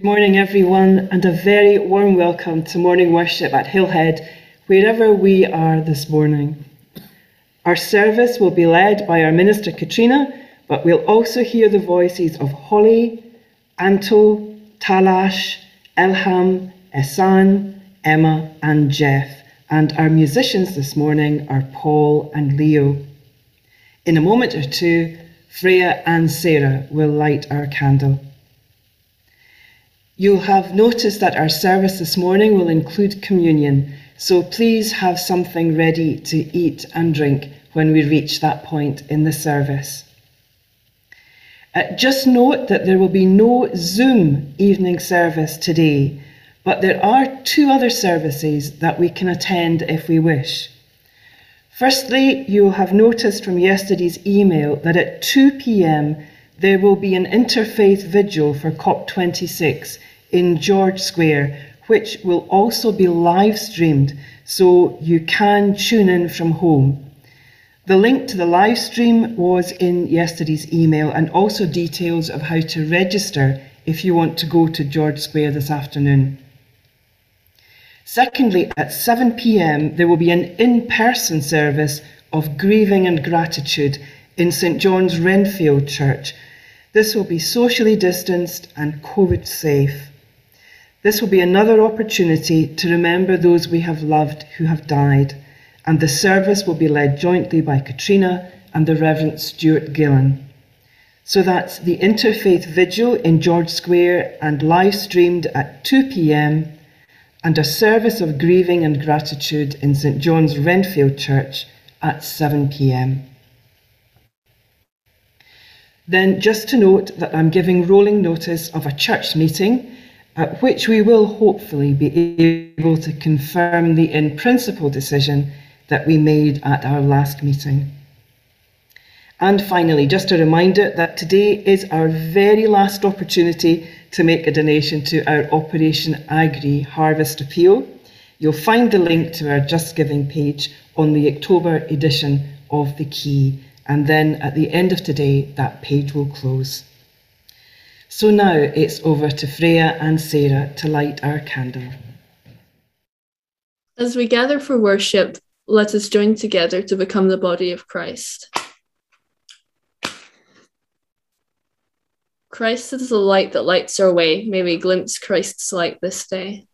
Good morning, everyone, and a very warm welcome to morning worship at Hillhead, wherever we are this morning. Our service will be led by our minister Katrina, but we'll also hear the voices of Holly, Anto, Talash, Elham, Esan, Emma, and Jeff. And our musicians this morning are Paul and Leo. In a moment or two, Freya and Sarah will light our candle. You'll have noticed that our service this morning will include communion, so please have something ready to eat and drink when we reach that point in the service. Uh, just note that there will be no Zoom evening service today, but there are two other services that we can attend if we wish. Firstly, you'll have noticed from yesterday's email that at 2 pm there will be an interfaith vigil for COP26 in George Square, which will also be live streamed so you can tune in from home. The link to the live stream was in yesterday's email and also details of how to register if you want to go to George Square this afternoon. Secondly, at 7 pm, there will be an in person service of grieving and gratitude in St John's Renfield Church. This will be socially distanced and COVID safe. This will be another opportunity to remember those we have loved who have died, and the service will be led jointly by Katrina and the Reverend Stuart Gillen. So that's the Interfaith Vigil in George Square and live streamed at 2 pm, and a service of grieving and gratitude in St John's Renfield Church at 7 pm. Then, just to note that I'm giving rolling notice of a church meeting at which we will hopefully be able to confirm the in principle decision that we made at our last meeting. And finally, just a reminder that today is our very last opportunity to make a donation to our Operation Agri Harvest Appeal. You'll find the link to our Just Giving page on the October edition of The Key, and then at the end of today, that page will close. So now it's over to Freya and Sarah to light our candle. As we gather for worship, let us join together to become the body of Christ. Christ is the light that lights our way. May we glimpse Christ's light this day.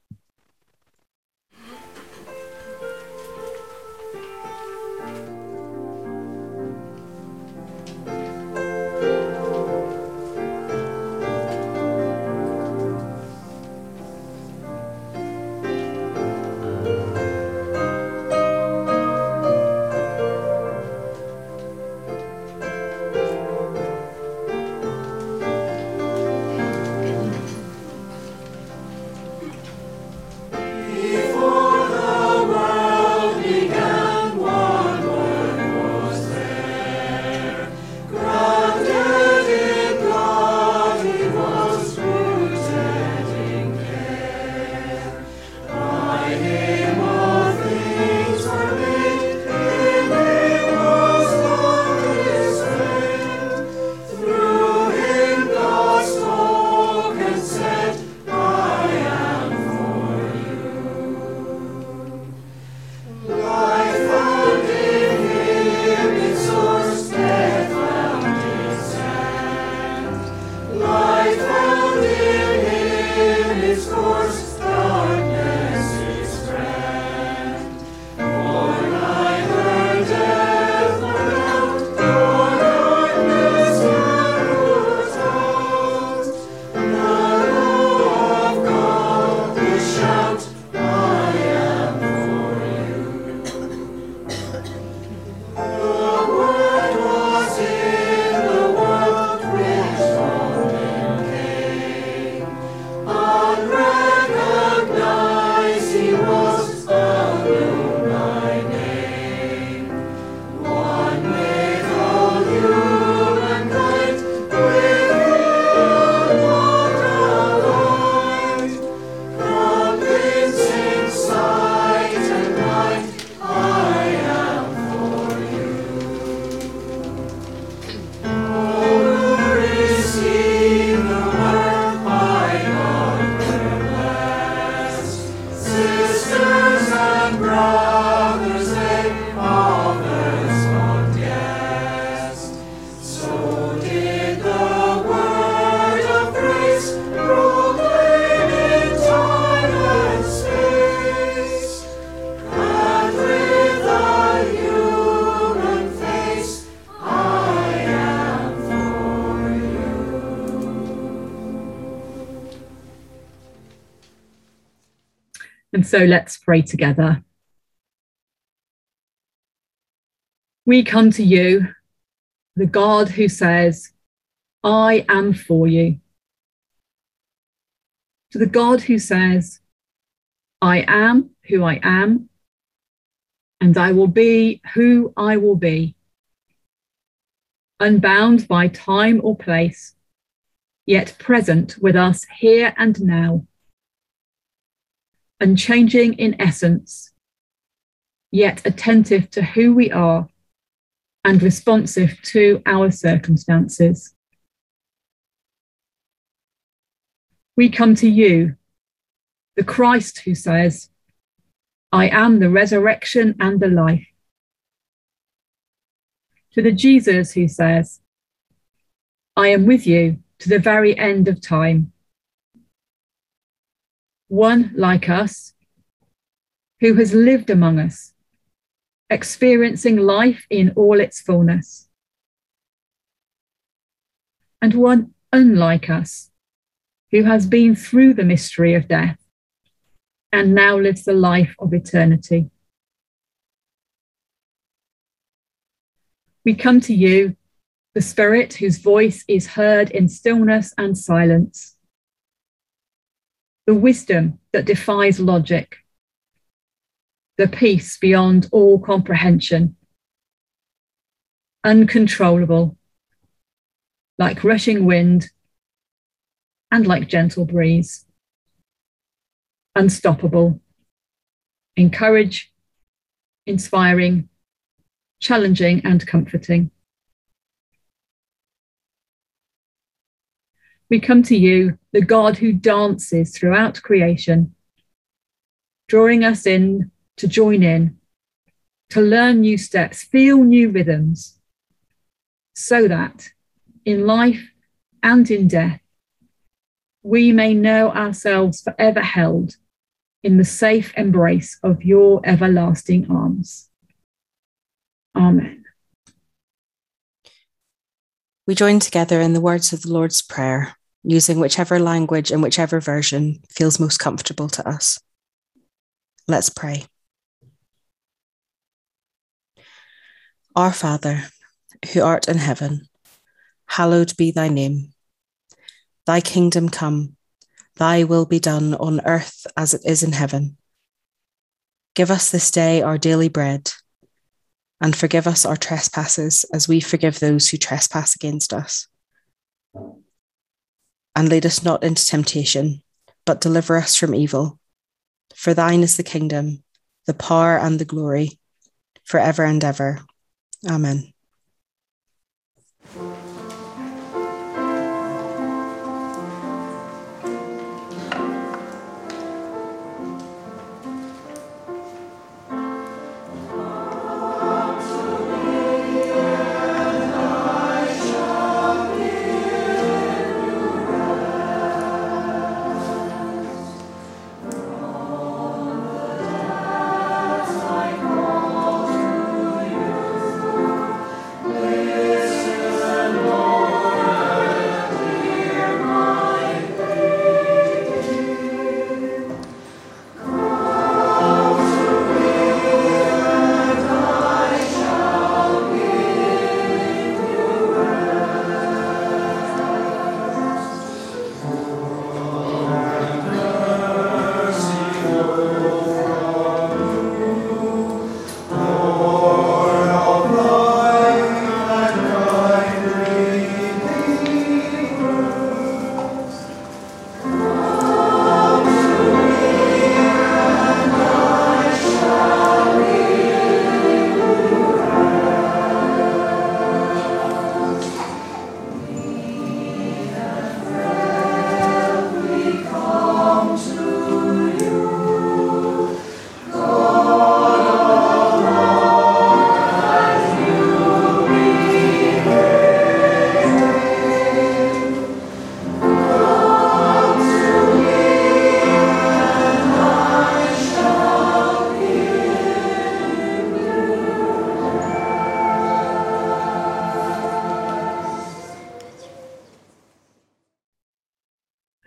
And so let's pray together. We come to you, the God who says, I am for you. To the God who says, I am who I am, and I will be who I will be. Unbound by time or place, yet present with us here and now. Unchanging in essence, yet attentive to who we are and responsive to our circumstances. We come to you, the Christ who says, I am the resurrection and the life. To the Jesus who says, I am with you to the very end of time. One like us, who has lived among us experiencing life in all its fullness. And one unlike us, who has been through the mystery of death and now lives the life of eternity. We come to you, the Spirit whose voice is heard in stillness and silence, the wisdom that defies logic the peace beyond all comprehension, uncontrollable, like rushing wind and like gentle breeze, unstoppable, encourage, inspiring, challenging, and comforting. We come to you, the God who dances throughout creation, drawing us in to join in, to learn new steps, feel new rhythms, so that in life and in death, we may know ourselves forever held in the safe embrace of your everlasting arms. Amen. We join together in the words of the Lord's Prayer, using whichever language and whichever version feels most comfortable to us. Let's pray. Our Father, who art in heaven, hallowed be thy name. Thy kingdom come, thy will be done on earth as it is in heaven. Give us this day our daily bread, and forgive us our trespasses as we forgive those who trespass against us. And lead us not into temptation, but deliver us from evil. For thine is the kingdom, the power, and the glory, forever and ever. Amen.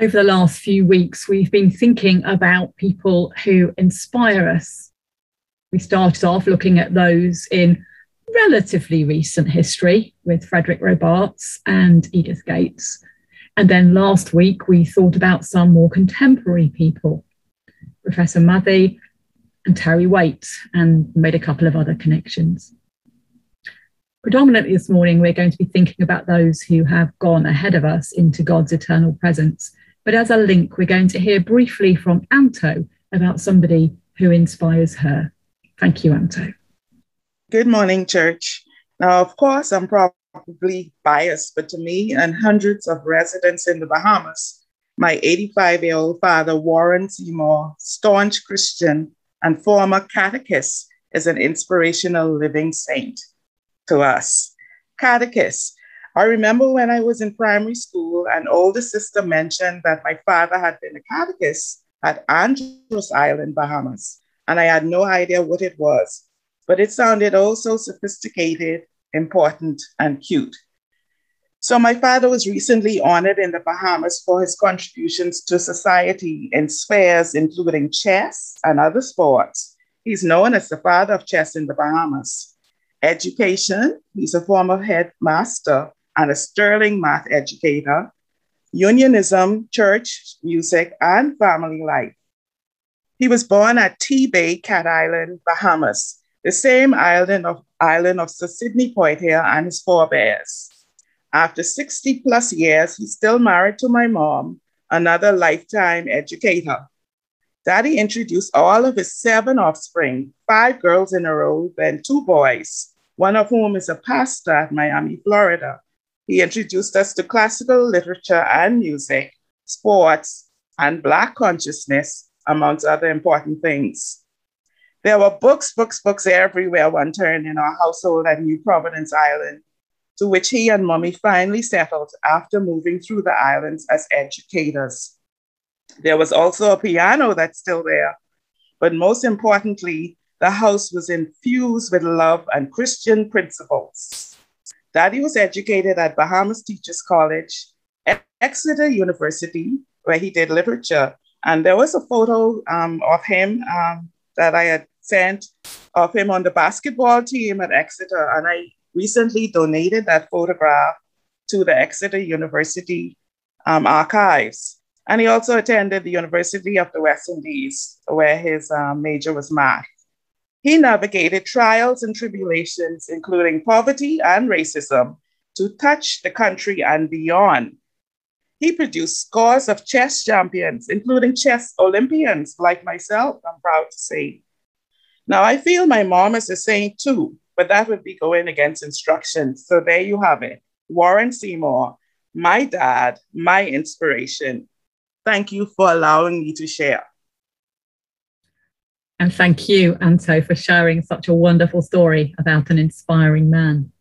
Over the last few weeks, we've been thinking about people who inspire us. We started off looking at those in relatively recent history with Frederick Robarts and Edith Gates. And then last week, we thought about some more contemporary people, Professor Mathy and Terry Waite, and made a couple of other connections. Predominantly this morning, we're going to be thinking about those who have gone ahead of us into God's eternal presence but as a link, we're going to hear briefly from Anto about somebody who inspires her. Thank you, Anto. Good morning, church. Now, of course, I'm probably biased, but to me and hundreds of residents in the Bahamas, my 85 year old father, Warren Seymour, staunch Christian and former catechist, is an inspirational living saint to us. Catechist I remember when I was in primary school, an older sister mentioned that my father had been a catechist at Andros Island, Bahamas, and I had no idea what it was, but it sounded oh so sophisticated, important, and cute. So my father was recently honored in the Bahamas for his contributions to society in spheres including chess and other sports. He's known as the father of chess in the Bahamas. Education, he's a former headmaster and a sterling math educator, unionism, church, music, and family life. He was born at T Bay, Cat Island, Bahamas, the same island of, island of Sir Sidney Poitier and his forebears. After 60 plus years, he's still married to my mom, another lifetime educator. Daddy introduced all of his seven offspring, five girls in a row, then two boys, one of whom is a pastor at Miami, Florida. He introduced us to classical literature and music, sports, and Black consciousness, amongst other important things. There were books, books, books everywhere one turned in our household at New Providence Island, to which he and mommy finally settled after moving through the islands as educators. There was also a piano that's still there, but most importantly, the house was infused with love and Christian principles. Daddy was educated at Bahamas Teachers College, Exeter University, where he did literature. And there was a photo um, of him um, that I had sent of him on the basketball team at Exeter. And I recently donated that photograph to the Exeter University um, archives. And he also attended the University of the West Indies, where his um, major was math. He navigated trials and tribulations, including poverty and racism, to touch the country and beyond. He produced scores of chess champions, including chess Olympians like myself, I'm proud to say. Now, I feel my mom is a saint too, but that would be going against instructions. So there you have it Warren Seymour, my dad, my inspiration. Thank you for allowing me to share. And thank you, Anto, for sharing such a wonderful story about an inspiring man.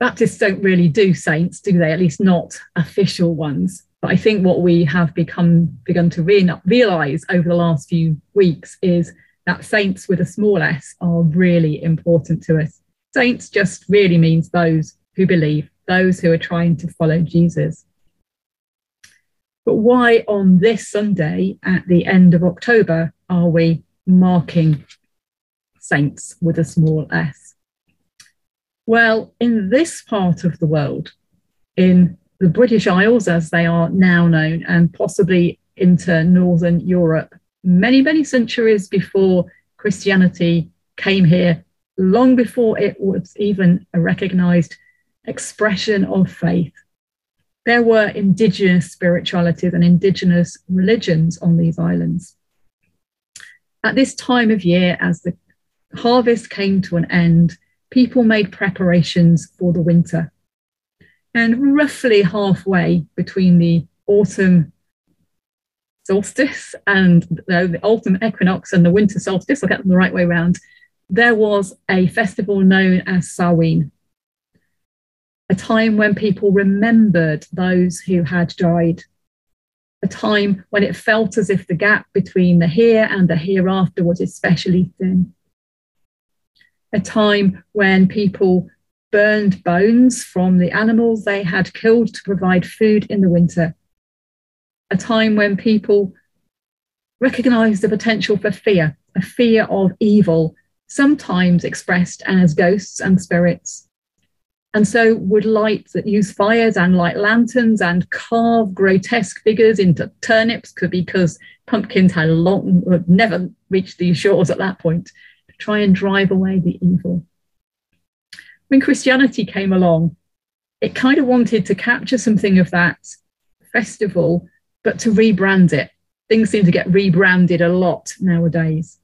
Baptists don't really do saints, do they? At least not official ones. But I think what we have become begun to re- realize over the last few weeks is that saints with a small s are really important to us. Saints just really means those who believe, those who are trying to follow Jesus. But why on this Sunday at the end of October are we marking saints with a small s? Well, in this part of the world, in the British Isles as they are now known, and possibly into Northern Europe, many, many centuries before Christianity came here, long before it was even a recognized expression of faith, there were indigenous spiritualities and indigenous religions on these islands. At this time of year, as the harvest came to an end, people made preparations for the winter. And roughly halfway between the autumn solstice and the autumn equinox and the winter solstice, I'll get them the right way around, there was a festival known as Samhain, a time when people remembered those who had died, a time when it felt as if the gap between the here and the hereafter was especially thin, a time when people burned bones from the animals they had killed to provide food in the winter. A time when people recognized the potential for fear, a fear of evil, sometimes expressed as ghosts and spirits. And so would light that use fires and light lanterns and carve grotesque figures into turnips because pumpkins had long would never reached these shores at that point to try and drive away the evil when Christianity came along, it kind of wanted to capture something of that festival, but to rebrand it. Things seem to get rebranded a lot nowadays.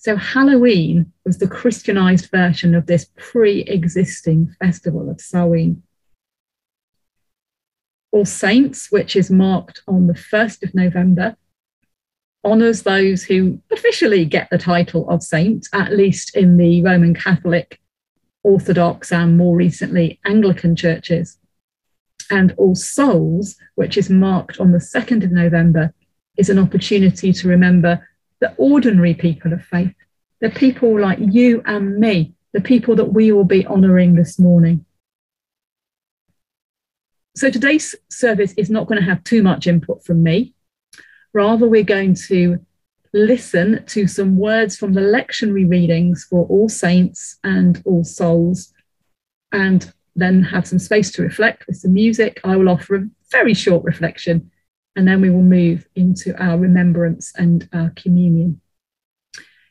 So Halloween was the Christianized version of this pre existing festival of Samhain. All Saints, which is marked on the 1st of November, honours those who officially get the title of saint, at least in the Roman Catholic Orthodox and more recently Anglican churches. And All Souls, which is marked on the 2nd of November, is an opportunity to remember the ordinary people of faith, the people like you and me, the people that we will be honouring this morning. So today's service is not going to have too much input from me. Rather, we're going to listen to some words from the lectionary readings for All Saints and All Souls, and then have some space to reflect with some music. I will offer a very short reflection, and then we will move into our remembrance and our communion.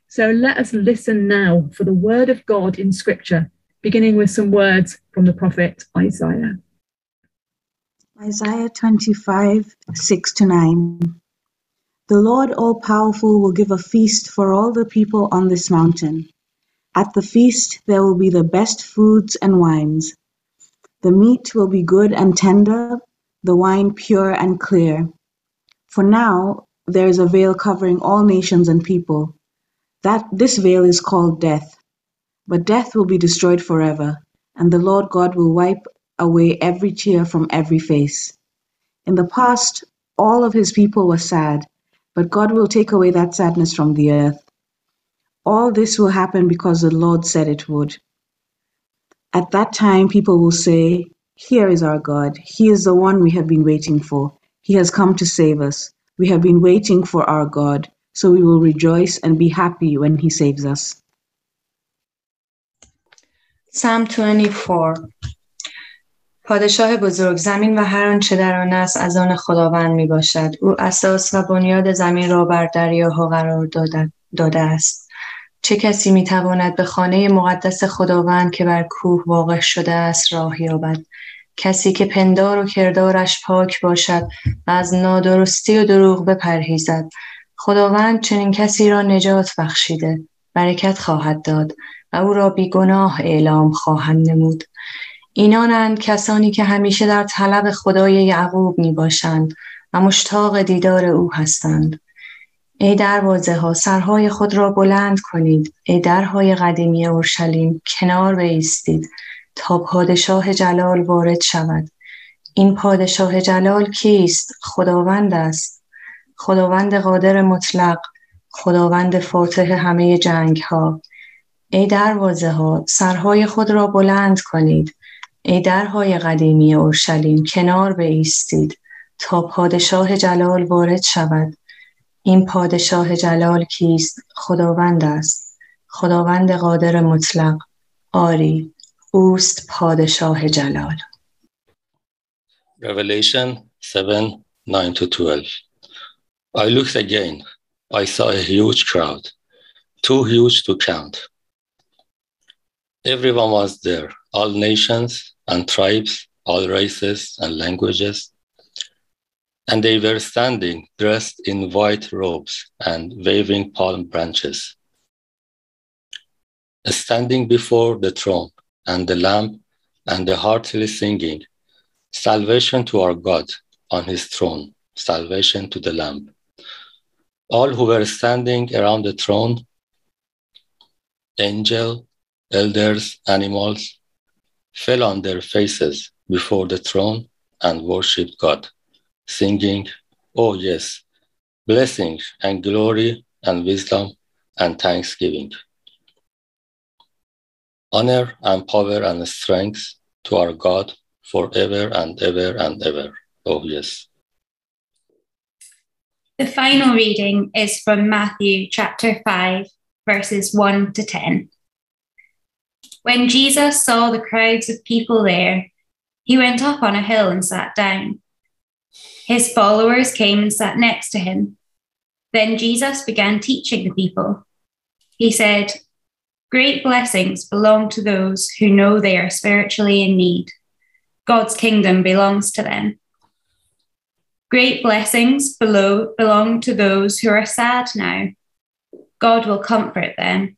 So let us listen now for the word of God in Scripture, beginning with some words from the prophet Isaiah. Isaiah 25, 6 to 9. The Lord all-powerful will give a feast for all the people on this mountain. At the feast there will be the best foods and wines. The meat will be good and tender, the wine pure and clear. For now there is a veil covering all nations and people. That this veil is called death. But death will be destroyed forever, and the Lord God will wipe away every tear from every face. In the past, all of his people were sad but God will take away that sadness from the earth. All this will happen because the Lord said it would. At that time, people will say, Here is our God. He is the one we have been waiting for. He has come to save us. We have been waiting for our God, so we will rejoice and be happy when He saves us. Psalm 24 پادشاه بزرگ زمین و هر آنچه در آن است از آن خداوند می باشد او اساس و بنیاد زمین را بر دریاها قرار داده است چه کسی می تواند به خانه مقدس خداوند که بر کوه واقع شده است راه یابد کسی که پندار و کردارش پاک باشد و از نادرستی و دروغ بپرهیزد. خداوند چنین کسی را نجات بخشیده برکت خواهد داد و او را بیگناه اعلام خواهند نمود. اینانند کسانی که همیشه در طلب خدای یعقوب می باشند و مشتاق دیدار او هستند. ای دروازه ها سرهای خود را بلند کنید. ای درهای قدیمی اورشلیم کنار بایستید. تا پادشاه جلال وارد شود. این پادشاه جلال کیست؟ خداوند است. خداوند قادر مطلق خداوند فاتح همه جنگ ها ای دروازه ها سرهای خود را بلند کنید. ای درهای قدیمی اورشلیم کنار بایستید تا پادشاه جلال وارد شود. این پادشاه جلال کیست؟ خداوند است. خداوند قادر مطلق. آری. اوست پادشاه جلال Revelation 7 9 to 12 I looked again I saw a huge crowd too huge to count everyone was there all nations and tribes, all races and languages. And they were standing dressed in white robes and waving palm branches. Standing before the throne and the Lamb and the heartily singing, Salvation to our God on his throne, salvation to the Lamb. All who were standing around the throne, angel, elders, animals, fell on their faces before the throne and worshiped God, singing, Oh, yes, blessing and glory and wisdom and thanksgiving. Honor and power and strength to our God forever and ever and ever. Oh, yes. The final reading is from Matthew chapter 5, verses 1 to 10. When Jesus saw the crowds of people there, he went up on a hill and sat down. His followers came and sat next to him. Then Jesus began teaching the people. He said, Great blessings belong to those who know they are spiritually in need. God's kingdom belongs to them. Great blessings below belong to those who are sad now. God will comfort them.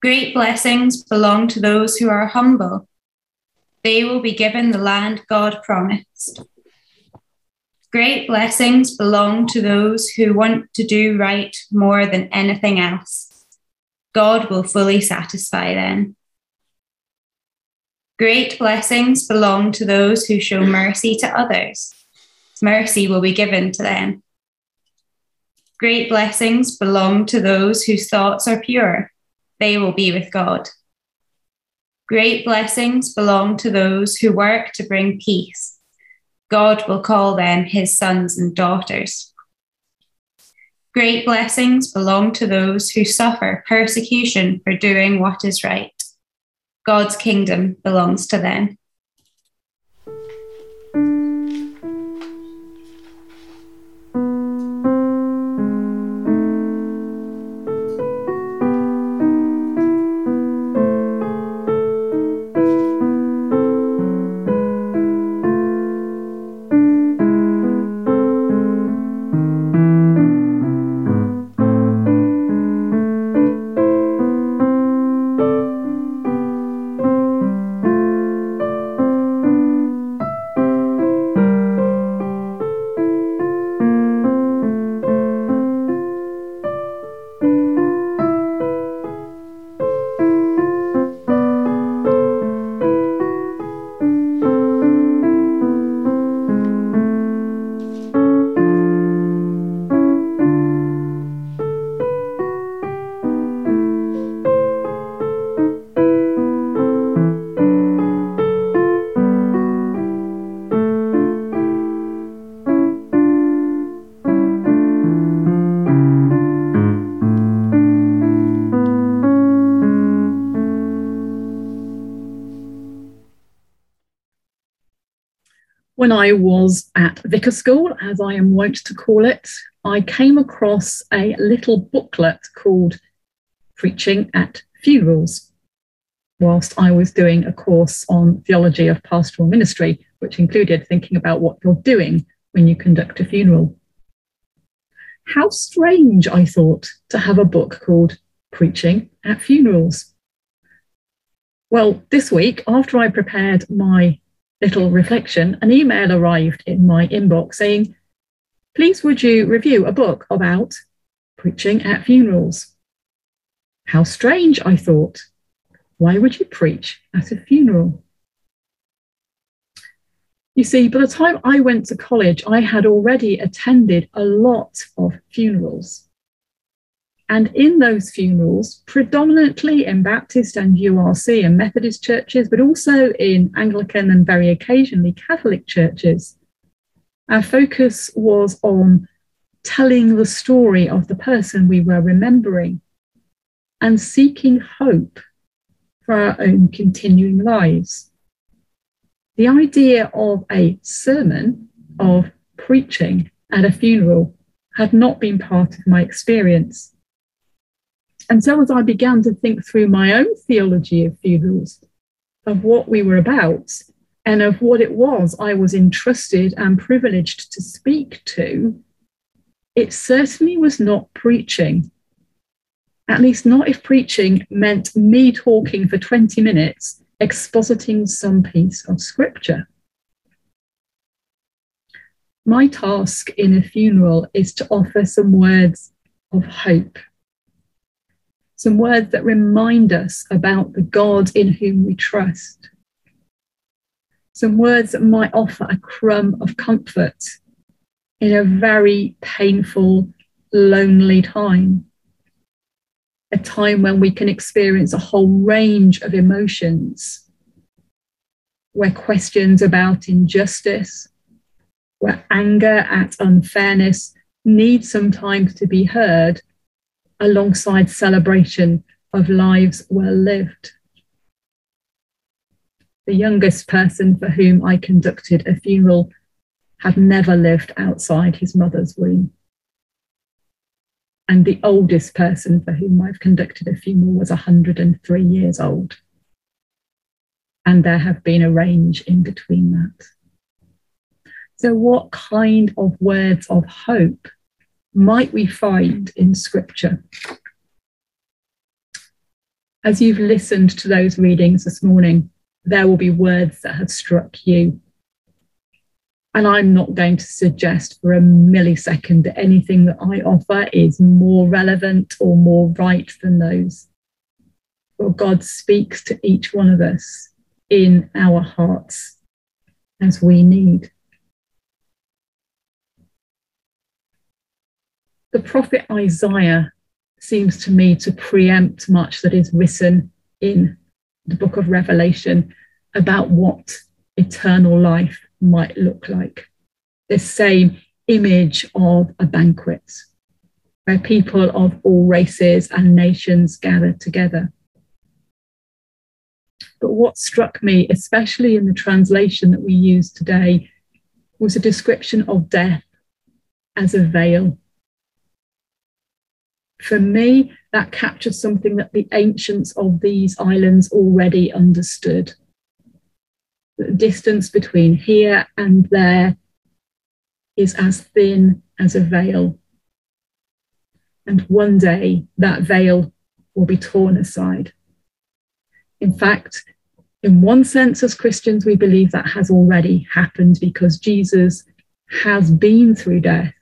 Great blessings belong to those who are humble. They will be given the land God promised. Great blessings belong to those who want to do right more than anything else. God will fully satisfy them. Great blessings belong to those who show mercy to others. Mercy will be given to them. Great blessings belong to those whose thoughts are pure. They will be with God. Great blessings belong to those who work to bring peace. God will call them his sons and daughters. Great blessings belong to those who suffer persecution for doing what is right. God's kingdom belongs to them. When I was at vicar school, as I am wont to call it, I came across a little booklet called Preaching at Funerals, whilst I was doing a course on theology of pastoral ministry, which included thinking about what you're doing when you conduct a funeral. How strange, I thought, to have a book called Preaching at Funerals. Well, this week, after I prepared my little reflection, an email arrived in my inbox saying, Please would you review a book about preaching at funerals? How strange, I thought. Why would you preach at a funeral? You see, by the time I went to college, I had already attended a lot of funerals. And in those funerals, predominantly in Baptist and URC and Methodist churches, but also in Anglican and very occasionally Catholic churches, our focus was on telling the story of the person we were remembering and seeking hope for our own continuing lives. The idea of a sermon, of preaching at a funeral, had not been part of my experience and so as I began to think through my own theology of funerals, of what we were about, and of what it was I was entrusted and privileged to speak to, it certainly was not preaching. At least, not if preaching meant me talking for 20 minutes, expositing some piece of scripture. My task in a funeral is to offer some words of hope some words that remind us about the God in whom we trust. Some words that might offer a crumb of comfort in a very painful, lonely time. a time when we can experience a whole range of emotions, where questions about injustice, where anger at unfairness need sometimes to be heard alongside celebration of lives well lived. The youngest person for whom I conducted a funeral had never lived outside his mother's womb. And the oldest person for whom I've conducted a funeral was 103 years old. And there have been a range in between that. So, what kind of words of hope might we find in Scripture? As you've listened to those readings this morning, there will be words that have struck you. And I'm not going to suggest for a millisecond that anything that I offer is more relevant or more right than those. But God speaks to each one of us in our hearts as we need. The prophet Isaiah seems to me to preempt much that is written in the book of Revelation about what eternal life might look like. This same image of a banquet where people of all races and nations gather together. But what struck me, especially in the translation that we use today, was a description of death as a veil for me, that captures something that the ancients of these islands already understood. The distance between here and there is as thin as a veil. And one day that veil will be torn aside. In fact, in one sense, as Christians, we believe that has already happened because Jesus has been through death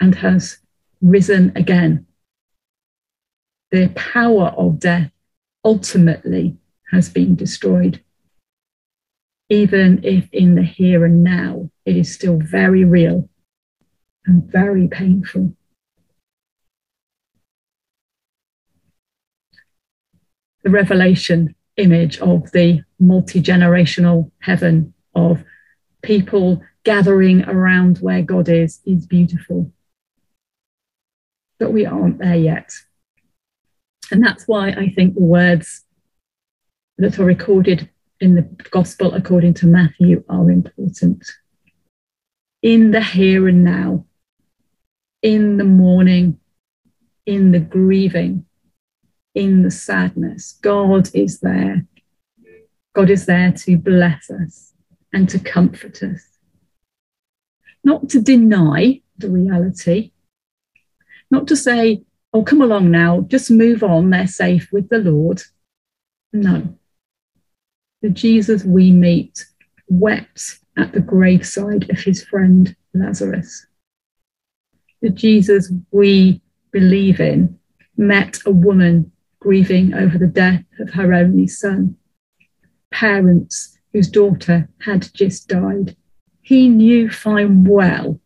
and has risen again. The power of death ultimately has been destroyed. Even if in the here and now it is still very real and very painful. The revelation image of the multi generational heaven of people gathering around where God is is beautiful but we aren't there yet. And that's why I think the words that are recorded in the Gospel according to Matthew are important. In the here and now, in the mourning, in the grieving, in the sadness, God is there. God is there to bless us and to comfort us. Not to deny the reality, not to say, oh, come along now, just move on, they're safe with the Lord. No. The Jesus we meet wept at the graveside of his friend Lazarus. The Jesus we believe in met a woman grieving over the death of her only son, parents whose daughter had just died. He knew fine well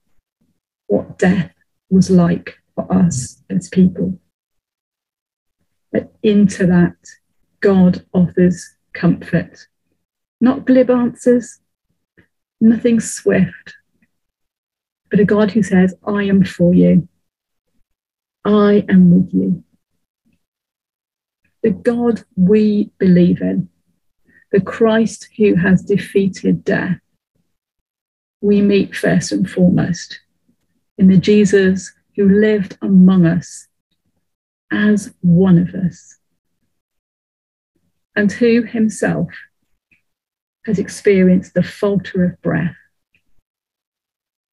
what death was like for us as people. But into that, God offers comfort, not glib answers, nothing swift, but a God who says, I am for you. I am with you. The God we believe in, the Christ who has defeated death, we meet first and foremost in the Jesus who lived among us as one of us, and who himself has experienced the falter of breath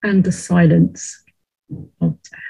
and the silence of death.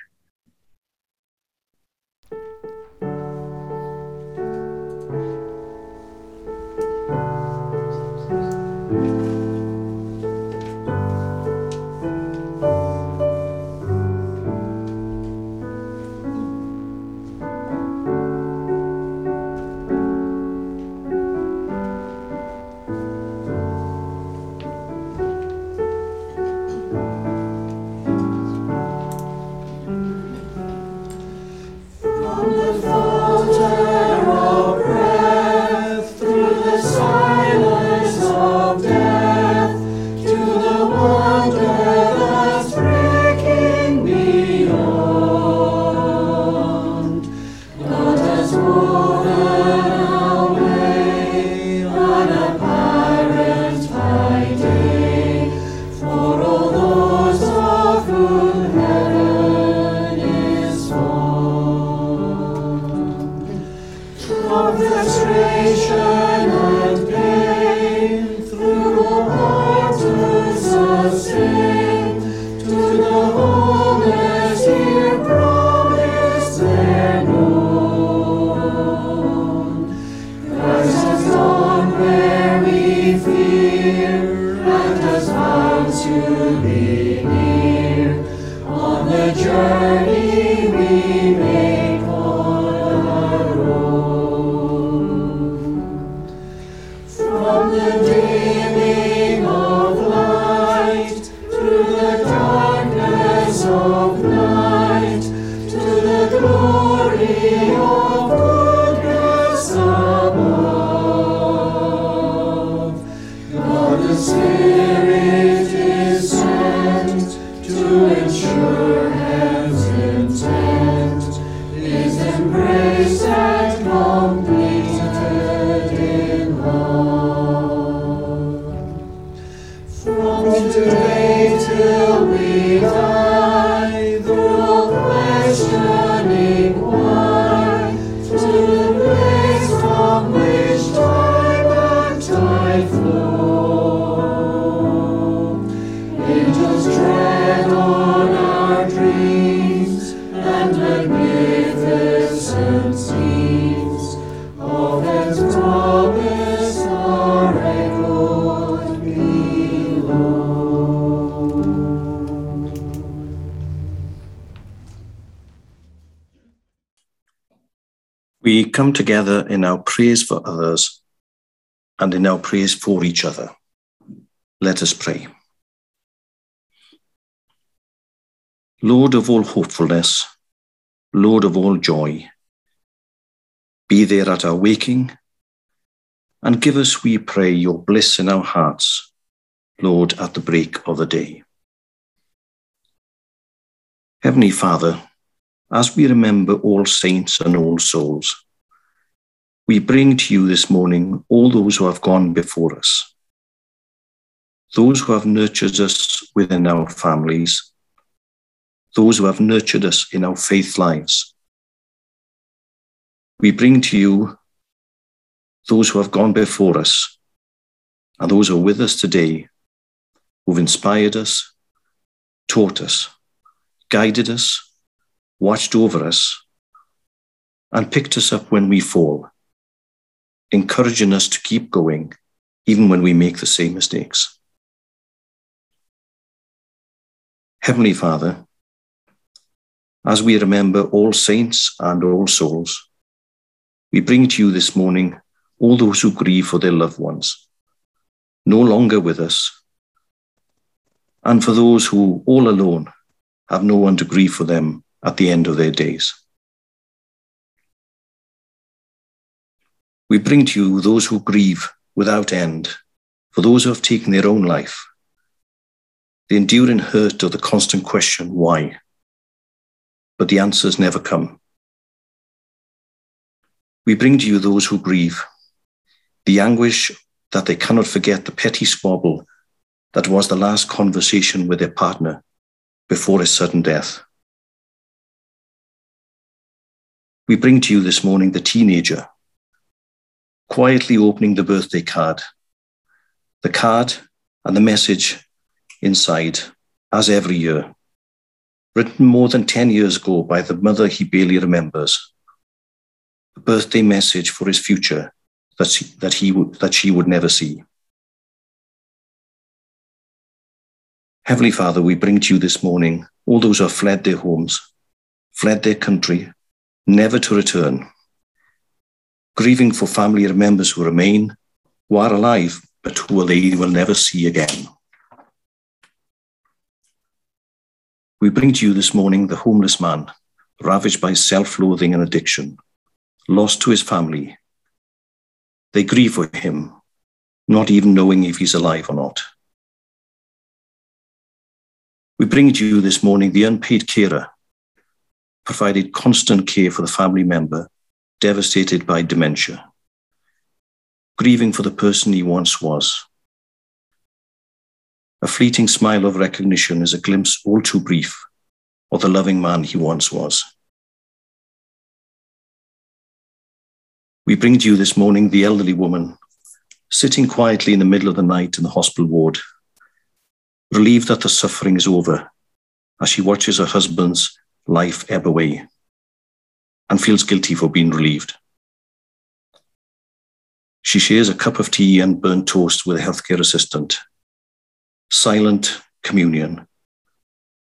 Come together in our praise for others and in our praise for each other. Let us pray. Lord of all hopefulness, Lord of all joy, be there at our waking and give us, we pray, your bliss in our hearts, Lord, at the break of the day. Heavenly Father, as we remember all saints and all souls, we bring to you this morning all those who have gone before us, those who have nurtured us within our families, those who have nurtured us in our faith lives. We bring to you those who have gone before us and those who are with us today, who've inspired us, taught us, guided us, watched over us, and picked us up when we fall, encouraging us to keep going even when we make the same mistakes. Heavenly Father, as we remember all saints and all souls, we bring to you this morning all those who grieve for their loved ones, no longer with us, and for those who, all alone, have no one to grieve for them at the end of their days. We bring to you those who grieve without end, for those who have taken their own life, the enduring hurt of the constant question, why? But the answers never come. We bring to you those who grieve, the anguish that they cannot forget the petty squabble that was the last conversation with their partner before his sudden death. We bring to you this morning the teenager quietly opening the birthday card, the card and the message inside, as every year, written more than 10 years ago by the mother he barely remembers, a birthday message for his future that, she, that, he would, that she would never see. Heavenly Father, we bring to you this morning all those who have fled their homes, fled their country, never to return, grieving for family members who remain, who are alive, but who they will never see again. We bring to you this morning the homeless man, ravaged by self loathing and addiction, lost to his family. They grieve for him, not even knowing if he's alive or not. We bring to you this morning the unpaid carer provided constant care for the family member devastated by dementia, grieving for the person he once was. A fleeting smile of recognition is a glimpse all too brief of the loving man he once was. We bring to you this morning the elderly woman sitting quietly in the middle of the night in the hospital ward, relieved that the suffering is over as she watches her husband's life ebb away and feels guilty for being relieved. She shares a cup of tea and burnt toast with a healthcare assistant. Silent communion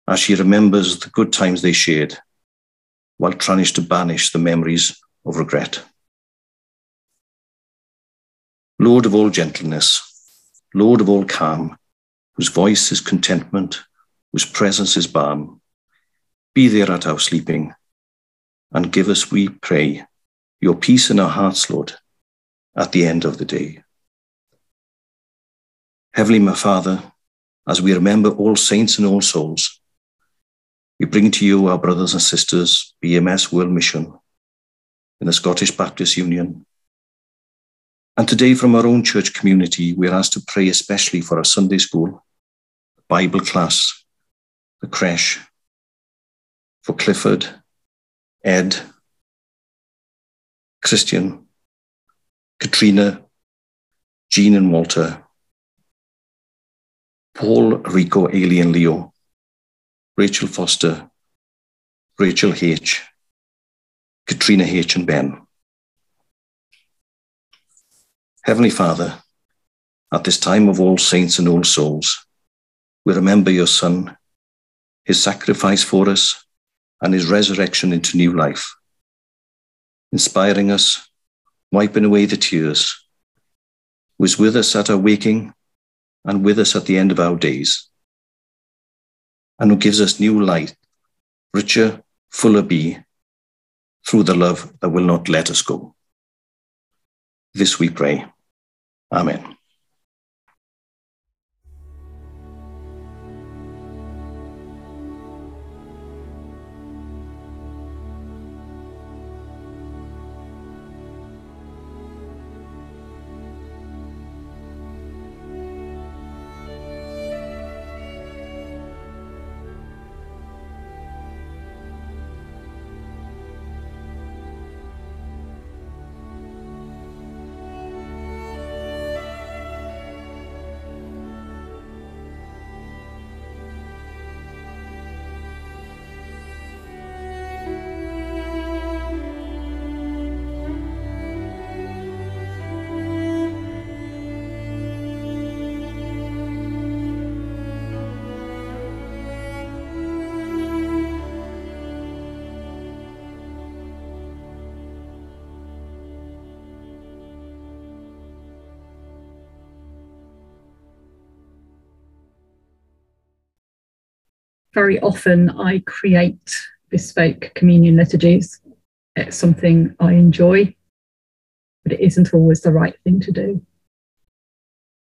as she remembers the good times they shared while trying to banish the memories of regret. Lord of all gentleness, Lord of all calm, whose voice is contentment, whose presence is balm, be there at our sleeping, and give us, we pray, your peace in our hearts, Lord, at the end of the day. Heavenly my Father, as we remember all saints and all souls, we bring to you our brothers and sisters, BMS World Mission, in the Scottish Baptist Union, and today, from our own church community, we are asked to pray especially for our Sunday school, Bible class, the creche, for Clifford, Ed, Christian, Katrina, Jean and Walter, Paul, Rico, and Leo, Rachel Foster, Rachel H., Katrina H., and Ben. Heavenly Father, at this time of all saints and all souls, we remember your Son, his sacrifice for us, and his resurrection into new life, inspiring us, wiping away the tears, is with us at our waking and with us at the end of our days, and who gives us new light, richer, fuller be, through the love that will not let us go. This we pray. Amen. Very often I create bespoke communion liturgies. It's something I enjoy, but it isn't always the right thing to do.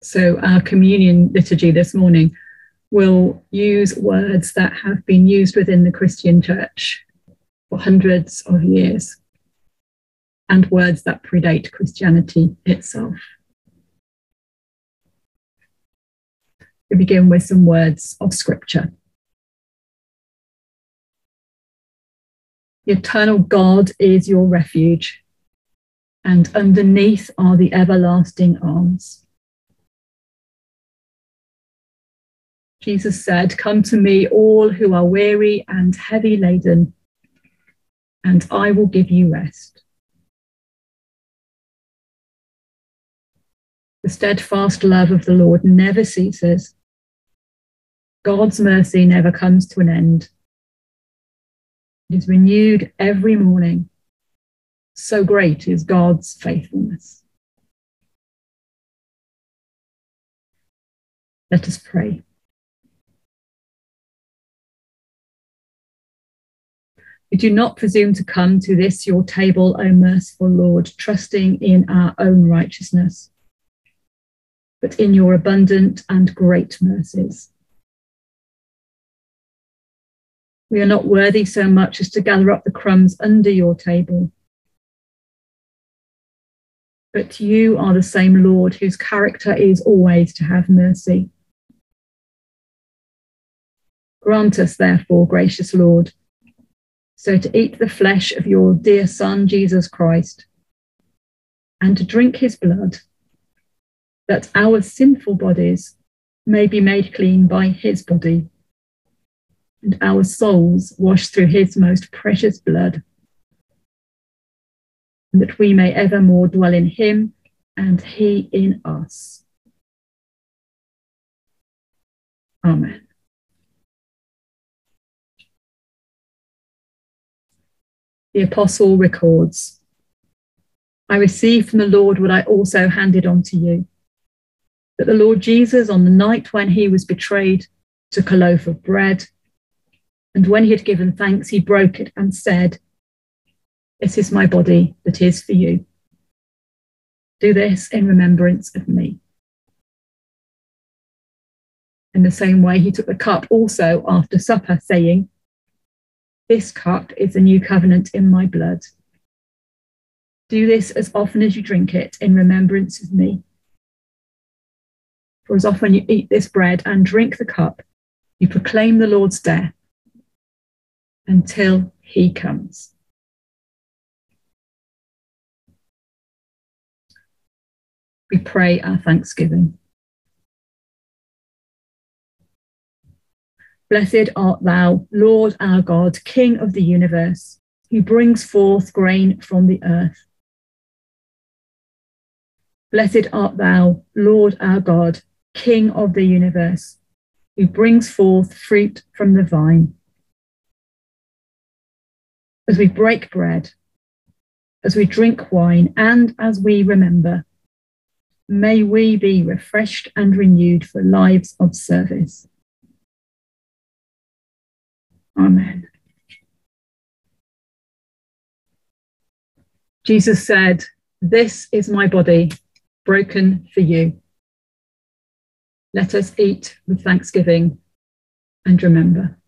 So, our communion liturgy this morning will use words that have been used within the Christian church for hundreds of years and words that predate Christianity itself. We begin with some words of scripture. Eternal God is your refuge, and underneath are the everlasting arms. Jesus said, Come to me, all who are weary and heavy laden, and I will give you rest. The steadfast love of the Lord never ceases. God's mercy never comes to an end. It is renewed every morning. So great is God's faithfulness. Let us pray. We do not presume to come to this your table, O merciful Lord, trusting in our own righteousness, but in your abundant and great mercies. We are not worthy so much as to gather up the crumbs under your table. But you are the same Lord whose character is always to have mercy. Grant us, therefore, gracious Lord, so to eat the flesh of your dear Son, Jesus Christ, and to drink his blood, that our sinful bodies may be made clean by his body, and our souls washed through his most precious blood, that we may evermore dwell in him and he in us. Amen. The apostle records I received from the Lord what I also handed on to you that the Lord Jesus, on the night when he was betrayed, took a loaf of bread, and when he had given thanks, he broke it and said, This is my body that is for you. Do this in remembrance of me. In the same way, he took the cup also after supper, saying, This cup is the new covenant in my blood. Do this as often as you drink it in remembrance of me. For as often you eat this bread and drink the cup, you proclaim the Lord's death until he comes. We pray our thanksgiving. Blessed art thou, Lord our God, King of the universe, who brings forth grain from the earth. Blessed art thou, Lord our God, King of the universe, who brings forth fruit from the vine. As we break bread, as we drink wine, and as we remember, may we be refreshed and renewed for lives of service. Amen. Jesus said, This is my body broken for you. Let us eat with thanksgiving and remember.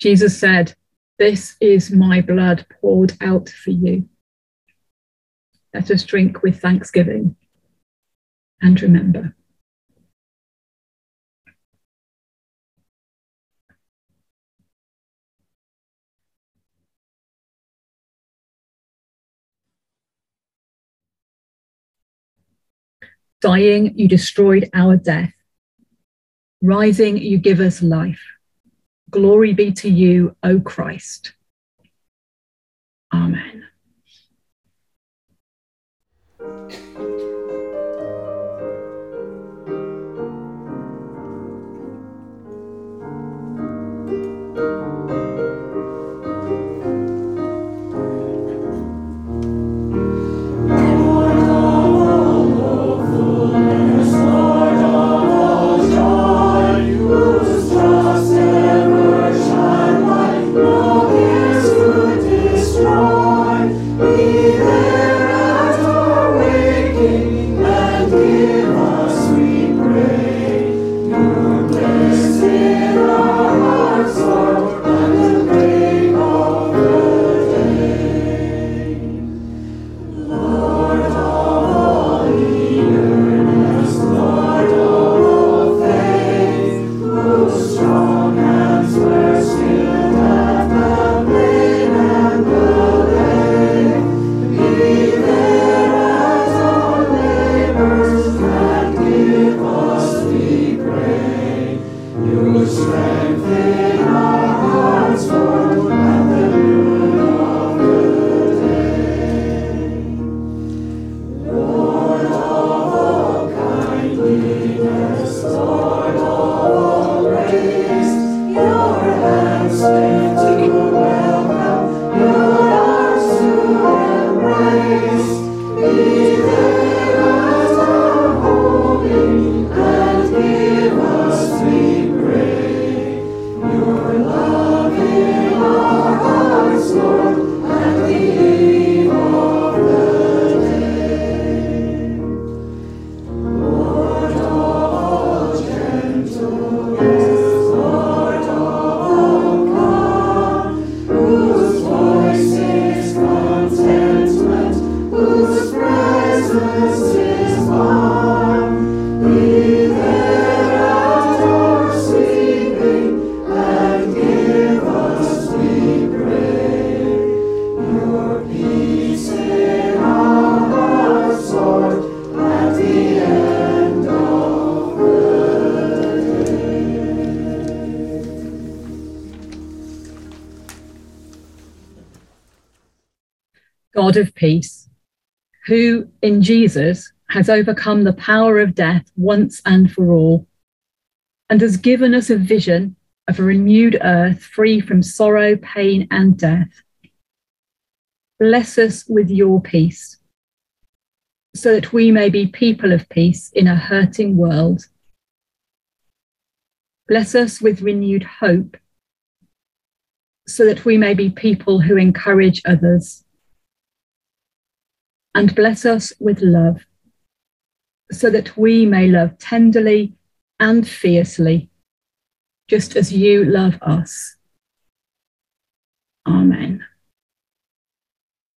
Jesus said, This is my blood poured out for you. Let us drink with thanksgiving and remember. Dying, you destroyed our death. Rising, you give us life. Glory be to you, O Christ. Amen. God of peace, who in Jesus has overcome the power of death once and for all, and has given us a vision of a renewed earth free from sorrow, pain, and death. Bless us with your peace, so that we may be people of peace in a hurting world. Bless us with renewed hope, so that we may be people who encourage others. And bless us with love, so that we may love tenderly and fiercely, just as you love us. Amen.